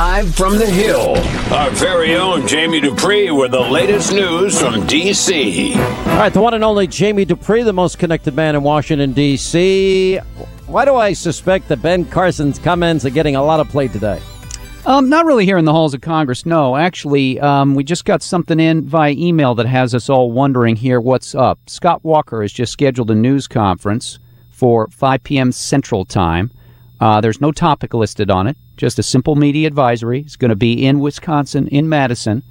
Live from the Hill, our very own Jamie Dupree with the latest news from D.C. All right, the one and only Jamie Dupree, the most connected man in Washington, D.C. Why do I suspect that Ben Carson's comments are getting a lot of play today? Um, not really here in the halls of Congress. No, actually, um, we just got something in via email that has us all wondering here what's up. Scott Walker has just scheduled a news conference for 5 p.m. Central Time. Uh, there's no topic listed on it, just a simple media advisory. It's going to be in Wisconsin, in Madison.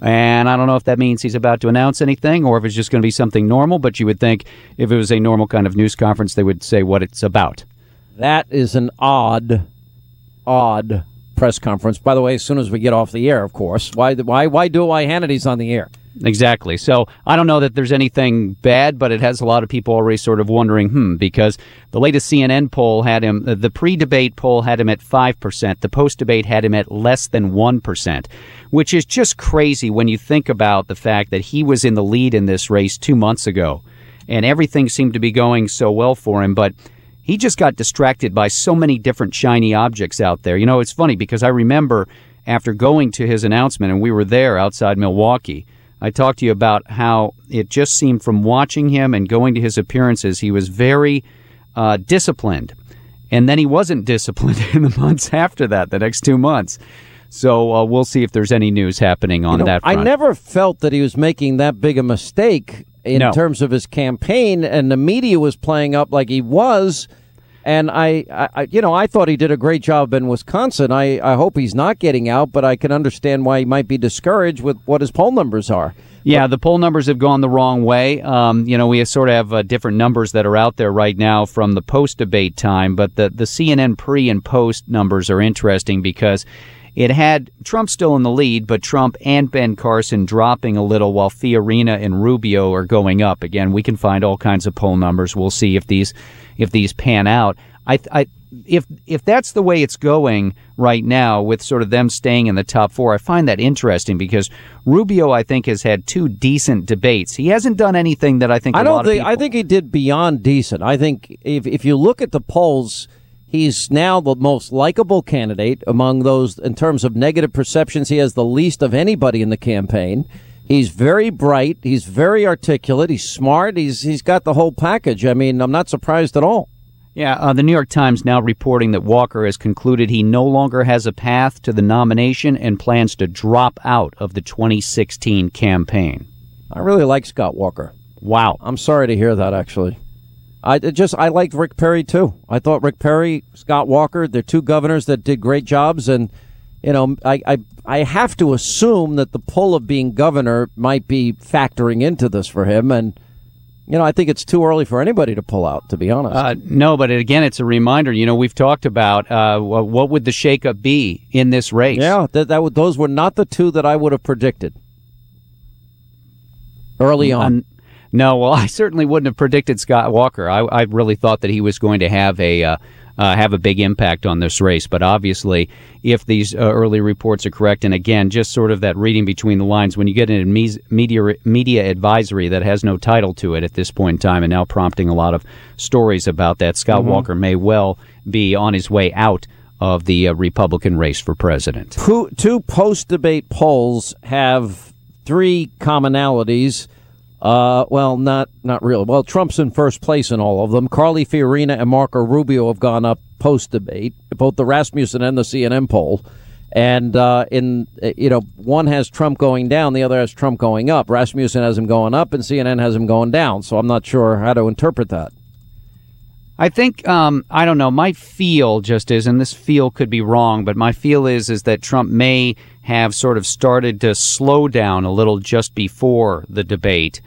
And I don't know if that means he's about to announce anything or if it's just going to be something normal, but you would think if it was a normal kind of news conference, they would say what it's about. That is an odd, odd press conference. By the way, as soon as we get off the air, of course. Why? Why? Why do I Hannity's on the air? Exactly. So I don't know that there's anything bad, but it has a lot of people already sort of wondering, hmm, because the latest CNN poll had him, the pre-debate poll had him at 5%. The post-debate had him at less than 1%, which is just crazy when you think about the fact that he was in the lead in this race two months ago and everything seemed to be going so well for him. But he just got distracted by so many different shiny objects out there. You know, it's funny because I remember after going to his announcement and we were there outside Milwaukee, I talked to you about how it just seemed from watching him and going to his appearances, he was very uh, disciplined. And then he wasn't disciplined in the months after that, the next two months. So uh, we'll see if there's any news happening on you know, that front. I never felt that he was making that big a mistake in No. terms of his campaign, and the media was playing up like he was. And I, I, you know, I thought he did a great job in Wisconsin. I, I hope he's not getting out, but I can understand why he might be discouraged with what his poll numbers are. Yeah, the poll numbers have gone the wrong way. Um, you know, we sort of have uh, different numbers that are out there right now from the post debate time, but the, the CNN pre and post numbers are interesting because it had Trump still in the lead, but Trump and Ben Carson dropping a little while Fiorina and Rubio are going up. Again, we can find all kinds of poll numbers. We'll see if these if these pan out. I, I if if that's the way it's going right now, with sort of them staying in the top four, I find that interesting because Rubio, I think, has had two decent debates. He hasn't done anything that I think I a don't lot of think. people- I think he did beyond decent. I think if if you look at the polls, he's now the most likable candidate among those in terms of negative perceptions. He has the least of anybody in the campaign. He's very bright. He's very articulate. He's smart. He's he's got the whole package. I mean, I'm not surprised at all. Yeah, uh, the New York Times now reporting that Walker has concluded he no longer has a path to the nomination and plans to drop out of the 2016 campaign. I really like Scott Walker. Wow. I'm sorry to hear that. Actually, I just I liked Rick Perry too. I thought Rick Perry, Scott Walker, they're two governors that did great jobs, and you know I I I have to assume that the pull of being governor might be factoring into this for him, and you know I think it's too early for anybody to pull out. To be honest, Uh, no, but again, it's a reminder. You know, we've talked about uh, what would the shakeup be in this race. yeah, that that would, those were not the two that I would have predicted early on. Um, no, well, I certainly wouldn't have predicted Scott Walker. I, I really thought that he was going to have a uh, uh, have a big impact on this race. But obviously, if these uh, early reports are correct, and again, just sort of that reading between the lines, when you get an media media advisory that has no title to it at this point in time, and now prompting a lot of stories about that, Scott Walker may well be on his way out of the uh, Republican race for president. two, two post debate polls have three commonalities. Uh, well, not not really. Well, Trump's in first place in all of them. Carly Fiorina and Marco Rubio have gone up post debate, both the Rasmussen and the CNN poll. And uh, in uh, you know, one has Trump going down, the other has Trump going up. Rasmussen has him going up, and CNN has him going down. So I'm not sure how to interpret that. I think um, I don't know. My feel just is, and this feel could be wrong, but my feel is is that Trump may have sort of started to slow down a little just before the debate,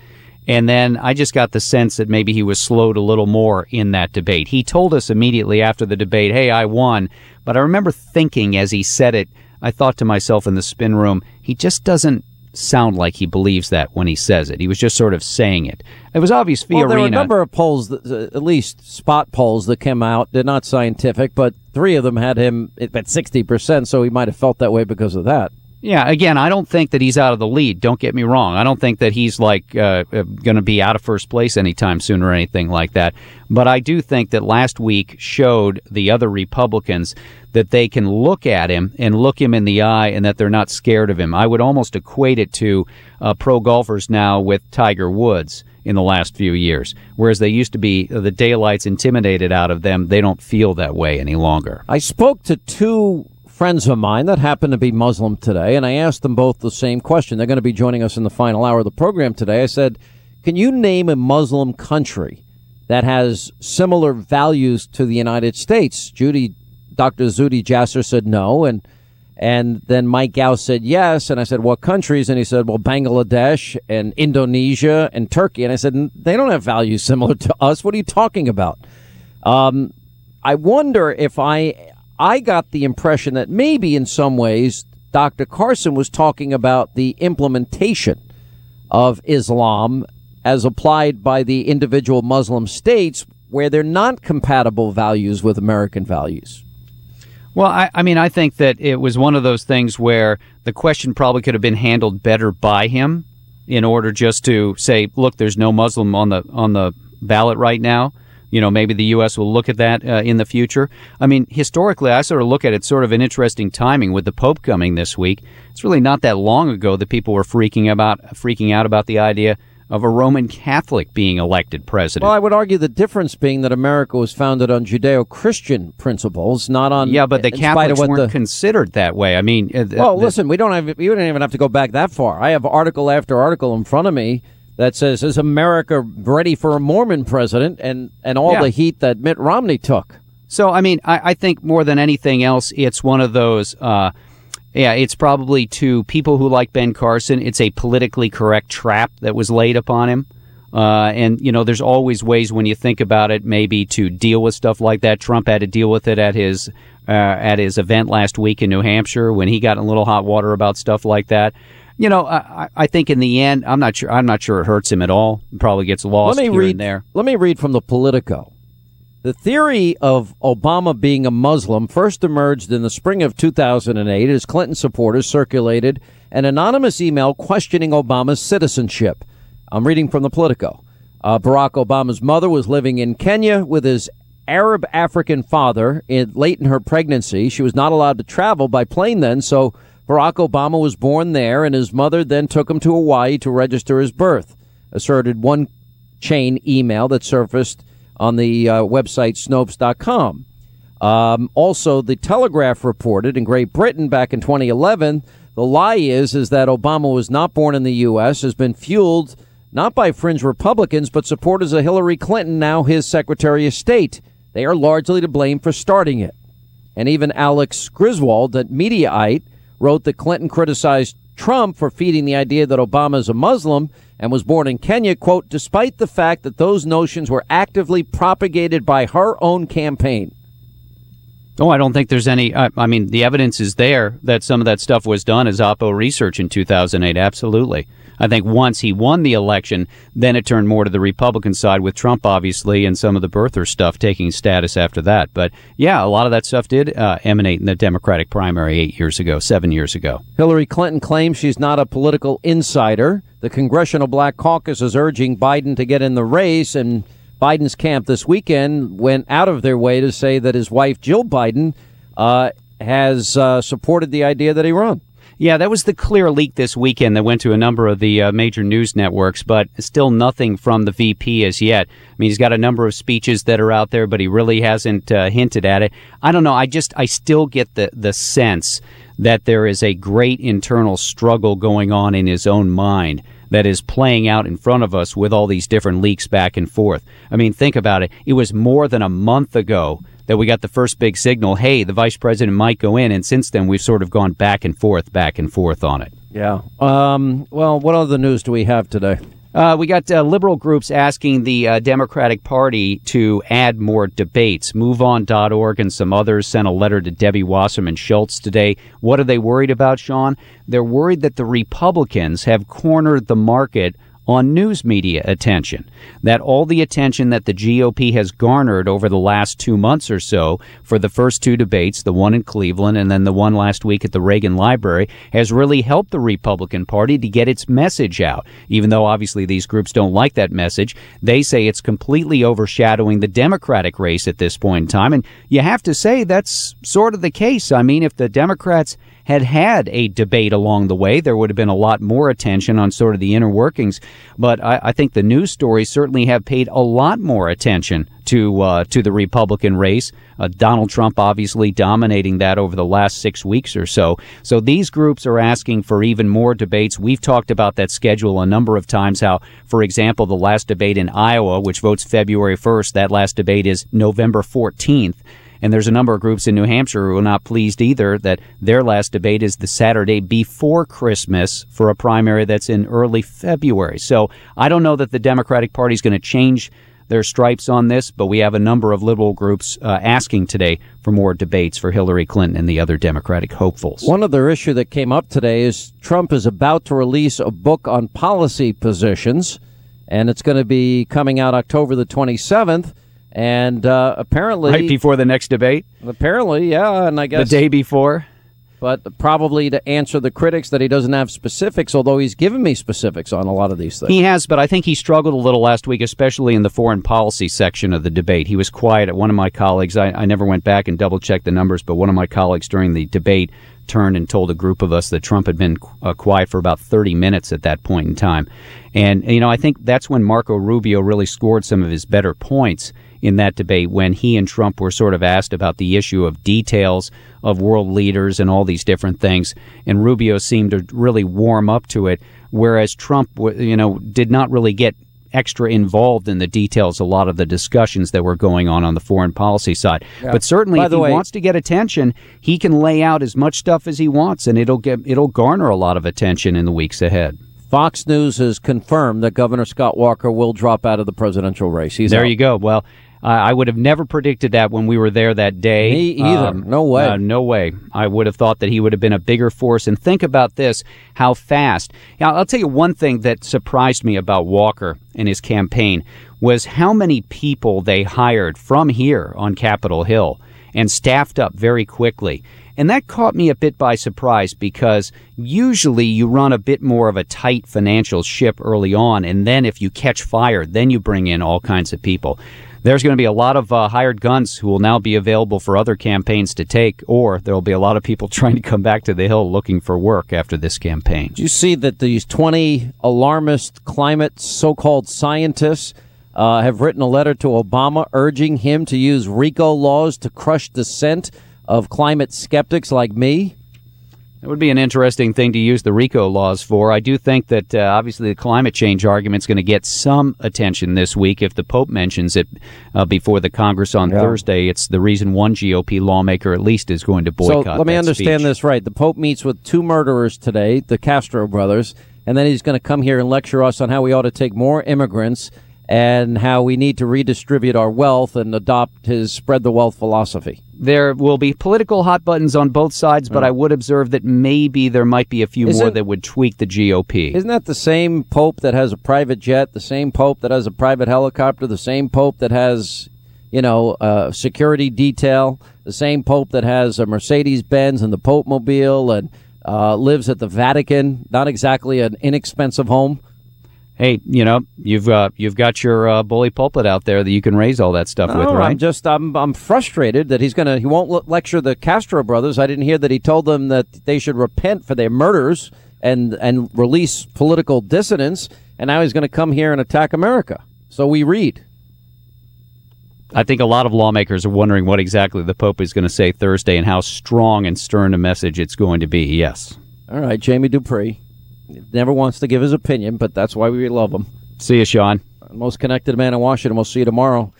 and then I just got the sense that maybe he was slowed a little more in that debate. He told us immediately after the debate, "Hey, I won," but I remember thinking as he said it, I thought to myself in the spin room, he just doesn't sound like he believes that when he says it. He was just sort of saying it. It was obvious Fiorina. Well, there were a number of polls, that, uh, at least spot polls, that came out. They're not scientific, but three of them had him at sixty percent. So he might have felt that way because of that. Yeah, again, I don't think that he's out of the lead. Don't get me wrong. I don't think that he's like uh, uh going to be out of first place anytime soon or anything like that. But I do think that last week showed the other Republicans that they can look at him and look him in the eye and that they're not scared of him. I would almost equate it to uh, pro golfers now with Tiger Woods in the last few years. Whereas they used to be uh, the daylights intimidated out of them, they don't feel that way any longer. I spoke to two friends of mine that happen to be Muslim today, and I asked them both the same question. They're going to be joining us in the final hour of the program today. I said, Can you name a Muslim country that has similar values to the United States? Judy, Dr. Zuhdi Jasser said no, and and then Mike Ghouse said yes, and I said what countries? And he said, well, Bangladesh and Indonesia and Turkey. And I said they don't have values similar to us. What are you talking about? Um, I wonder if I I got the impression that maybe in some ways Dr. Carson was talking about the implementation of Islam as applied by the individual Muslim states where they're not compatible values with American values. Well, I, I, mean, I think that it was one of those things where the question probably could have been handled better by him in order just to say, look, there's no Muslim on the on the ballot right now you know, maybe the U.S. will look at that uh, in the future. I mean, historically, I sort of look at it sort of an interesting timing with the Pope coming this week. It's really not that long ago that people were freaking about freaking out about the idea of a Roman Catholic being elected president. Well, I would argue the difference being that America was founded on Judeo-Christian principles, not on yeah, but the Catholics weren't the, considered that way. I mean, uh, well, the, listen, we don't have we don't even have to go back that far. I have article after article in front of me that says, "Is America ready for a Mormon president?" and and all yeah. the heat that Mitt Romney took. So, I mean, I, I, think more than anything else, it's one of those. Uh, yeah, it's probably to people who like Ben Carson, it's a politically correct trap that was laid upon him. Uh, and you know, there's always ways when you think about it, maybe to deal with stuff like that. Trump had to deal with it at his uh, at his event last week in New Hampshire when he got in a little hot water about stuff like that you know, I, I think in the end, I'm not sure. I'm not sure it hurts him at all. Probably gets lost let me here read, and there. Let me read from the Politico. The theory of Obama being a Muslim first emerged in the spring of 2008 as Clinton supporters circulated an anonymous email questioning Obama's citizenship. I'm reading from the Politico. Uh, Barack Obama's mother was living in Kenya with his Arab African father in, late in her pregnancy. She was not allowed to travel by plane then, so Barack Obama was born there, and his mother then took him to Hawaii to register his birth, asserted one chain email that surfaced on the uh, website Snopes.com. Um, also, the Telegraph reported in Great Britain back in 2011 the lie is is that Obama was not born in the U.S. has been fueled not by fringe Republicans but supporters of Hillary Clinton, now his Secretary of State. They are largely to blame for starting it. And even Alex Griswold, that Mediaite, wrote that Clinton criticized Trump for feeding the idea that Obama is a Muslim and was born in Kenya, quote, despite the fact that those notions were actively propagated by her own campaign. Oh, I don't think there's any. I, I mean, the evidence is there that some of that stuff was done as Oppo research in 2008. Absolutely. I think once he won the election, then it turned more to the Republican side with Trump, obviously, and some of the birther stuff taking status after that. But yeah, a lot of that stuff did uh, emanate in the Democratic primary eight years ago, seven years ago. Hillary Clinton claims she's not a political insider. The Congressional Black Caucus is urging Biden to get in the race, and Biden's camp this weekend went out of their way to say that his wife, Jill Biden, uh, has uh, supported the idea that he run. Yeah, that was the clear leak this weekend that went to a number of the uh, major news networks, but still nothing from the VP as yet. I mean, he's got a number of speeches that are out there, but he really hasn't uh, hinted at it. I don't know. I just, I still get the, the sense that there is a great internal struggle going on in his own mind that is playing out in front of us with all these different leaks back and forth. I mean, think about it. It was more than a month ago that we got the first big signal, hey, the vice president might go in. And since then, we've sort of gone back and forth, back and forth on it. Yeah. Um, well, what other news do we have today? Uh, we got uh, liberal groups asking the uh, Democratic Party to add more debates. MoveOn.org and some others sent a letter to Debbie Wasserman Schultz today. What are they worried about, Sean? They're worried that the Republicans have cornered the market on news media attention. That all the attention that the GOP has garnered over the last two months or so for the first two debates, the one in Cleveland and then the one last week at the Reagan Library, has really helped the Republican Party to get its message out. Even though obviously these groups don't like that message, they say it's completely overshadowing the Democratic race at this point in time. And you have to say that's sort of the case. I mean, if the Democrats had had a debate along the way, there would have been a lot more attention on sort of the inner workings. But I, I think the news stories certainly have paid a lot more attention to uh, to the Republican race. Uh, Donald Trump obviously dominating that over the last six weeks or so. So these groups are asking for even more debates. We've talked about that schedule a number of times. How, for example, the last debate in Iowa, which votes February 1st, that last debate is November 14th. And there's a number of groups in New Hampshire who are not pleased either that their last debate is the Saturday before Christmas for a primary that's in early February. So I don't know that the Democratic Party is going to change their stripes on this, but we have a number of liberal groups uh, asking today for more debates for Hillary Clinton and the other Democratic hopefuls. One other issue that came up today is Trump is about to release a book on policy positions, and it's going to be coming out October the 27th. And uh, apparently, right before the next debate. Apparently, yeah, and I guess the day before. But probably to answer the critics that he doesn't have specifics, although he's given me specifics on a lot of these things. He has, but I think he struggled a little last week, especially in the foreign policy section of the debate. He was quiet. At one of my colleagues, I, I never went back and double checked the numbers, but one of my colleagues during the debate turned and told a group of us that Trump had been uh, quiet for about 30 minutes at that point in time. And, you know, I think that's when Marco Rubio really scored some of his better points in that debate when he and Trump were sort of asked about the issue of details of world leaders and all these different things. And Rubio seemed to really warm up to it, whereas Trump, you know, did not really get extra involved in the details a lot of the discussions that were going on on the foreign policy side. Yeah. But certainly if he way, wants to get attention, he can lay out as much stuff as he wants and it'll get it'll garner a lot of attention in the weeks ahead. Fox News has confirmed that Governor Scott Walker will drop out of the presidential race. He's there out. you go. Well, I would have never predicted that when we were there that day. Me either. Um, no way. Uh, no way. I would have thought that he would have been a bigger force. And think about this how fast. Now, I'll tell you one thing that surprised me about Walker and his campaign was how many people they hired from here on Capitol Hill and staffed up very quickly. And that caught me a bit by surprise because usually you run a bit more of a tight financial ship early on. And then if you catch fire, then you bring in all kinds of people there's going to be a lot of uh, hired guns who will now be available for other campaigns to take, or there will be a lot of people trying to come back to the Hill looking for work after this campaign. Do you see that these 20 alarmist climate so called scientists uh, have written a letter to Obama urging him to use RICO laws to crush dissent of climate skeptics like me? It would be an interesting thing to use the RICO laws for. I do think that uh, obviously the climate change argument is going to get some attention this week if the Pope mentions it uh, before the Congress on yeah. Thursday. It's the reason one GOP lawmaker at least is going to boycott. So let me understand speech. this right. The Pope meets with two murderers today, the Castro brothers, and then he's going to come here and lecture us on how we ought to take more immigrants and how we need to redistribute our wealth and adopt his spread the wealth philosophy. There will be political hot buttons on both sides, but mm. I would observe that maybe there might be a few Isn't, more that would tweak the GOP. Isn't that the same Pope that has a private jet, the same Pope that has a private helicopter, the same Pope that has, you know, a security detail, the same Pope that has a Mercedes Benz and the Pope Mobile and uh, lives at the Vatican? Not exactly an inexpensive home hey, you know, you've uh, you've got your uh, bully pulpit out there that you can raise all that stuff no, with, right? I'm just I'm I'm frustrated that he's gonna he won't lecture the Castro brothers. I didn't hear that he told them that they should repent for their murders and and release political dissidents, and now he's going to come here and attack America. So we read. I think a lot of lawmakers are wondering what exactly the Pope is going to say Thursday and how strong and stern a message it's going to be. Yes. All right, Jamie Dupree never wants to give his opinion, but that's why we love him. See you, Sean. Most connected man in Washington. We'll see you tomorrow.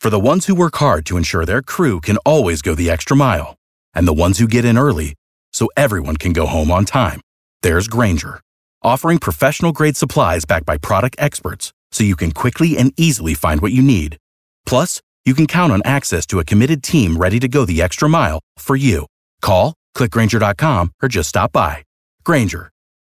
For the ones who work hard to ensure their crew can always go the extra mile, and the ones who get in early so everyone can go home on time, there's Grainger, offering professional grade supplies backed by product experts so you can quickly and easily find what you need. Plus, you can count on access to a committed team ready to go the extra mile for you. Call, clickgrainger.com, or just stop by. Grainger